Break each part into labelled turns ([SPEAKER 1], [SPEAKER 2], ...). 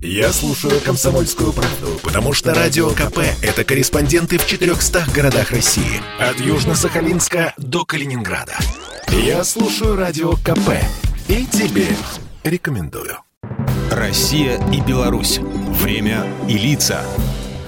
[SPEAKER 1] Я слушаю «Комсомольскую правду», потому что «Радио КП» — это корреспонденты в 400 городах России. От Южно-Сахалинска до Калининграда. Я слушаю «Радио КП» и тебе рекомендую.
[SPEAKER 2] Россия и Беларусь. Время и лица.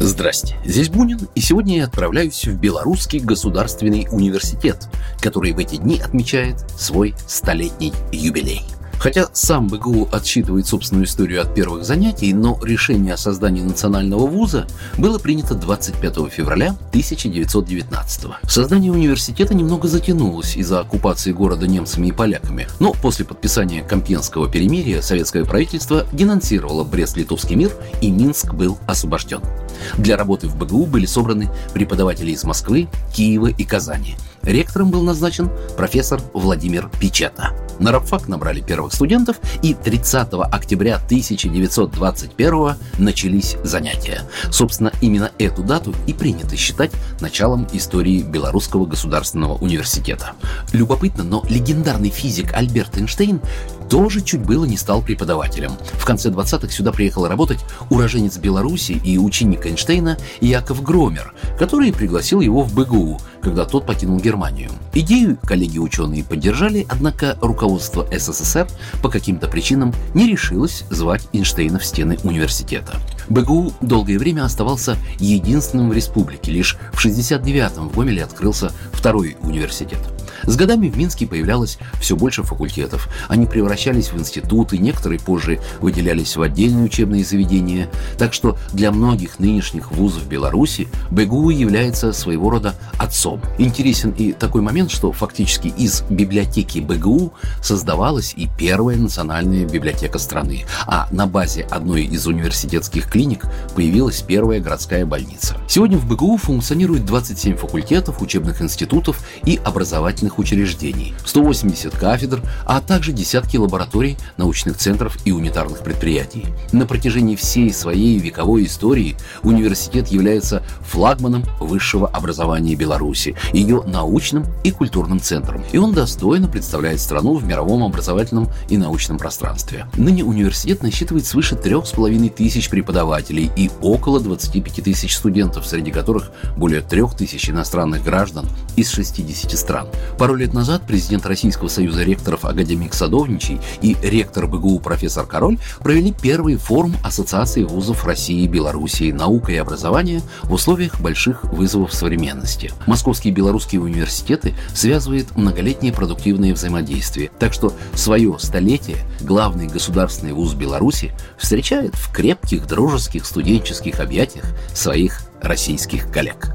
[SPEAKER 3] Здрасте, здесь Бунин, и сегодня я отправляюсь в Белорусский государственный университет, который в эти дни отмечает свой столетний юбилей. Хотя сам БГУ отсчитывает собственную историю от первых занятий, но решение о создании национального вуза было принято 25 февраля 1919 Создание университета немного затянулось из-за оккупации города немцами и поляками, но после подписания Компьенского перемирия советское правительство денонсировало Брест-Литовский мир и Минск был освобожден. Для работы в БГУ были собраны преподаватели из Москвы, Киева и Казани. Ректором был назначен профессор Владимир Печета. На рабфак набрали первых студентов, и 30 октября 1921 начались занятия. Собственно, именно эту дату и принято считать началом истории Белорусского государственного университета. Любопытно, но легендарный физик Альберт Эйнштейн тоже чуть было не стал преподавателем. В конце 20-х сюда приехал работать уроженец Беларуси и ученик Эйнштейна Яков Громер, который пригласил его в БГУ, когда тот покинул Германию. Идею коллеги-ученые поддержали, однако руководство СССР по каким-то причинам не решилось звать Эйнштейна в стены университета. БГУ долгое время оставался единственным в республике. Лишь в 69-м в Гомеле открылся второй университет. С годами в Минске появлялось все больше факультетов. Они превращались в институты, некоторые позже выделялись в отдельные учебные заведения. Так что для многих нынешних вузов Беларуси БГУ является своего рода отцом. Интересен и такой момент, что фактически из библиотеки БГУ создавалась и первая национальная библиотека страны. А на базе одной из университетских клиник появилась первая городская больница. Сегодня в БГУ функционирует 27 факультетов, учебных институтов и образовательных научных учреждений, 180 кафедр, а также десятки лабораторий, научных центров и унитарных предприятий. На протяжении всей своей вековой истории университет является флагманом высшего образования Беларуси, ее научным и культурным центром. И он достойно представляет страну в мировом образовательном и научном пространстве. Ныне университет насчитывает свыше трех с половиной тысяч преподавателей и около 25 тысяч студентов, среди которых более трех тысяч иностранных граждан из 60 стран. Пару лет назад президент Российского союза ректоров академик Садовничий и ректор БГУ профессор Король провели первый форум Ассоциации вузов России и Белоруссии «Наука и образование в условиях больших вызовов современности». Московские и белорусские университеты связывает многолетнее продуктивное взаимодействие, так что свое столетие главный государственный вуз Беларуси встречает в крепких дружеских студенческих объятиях своих российских коллег.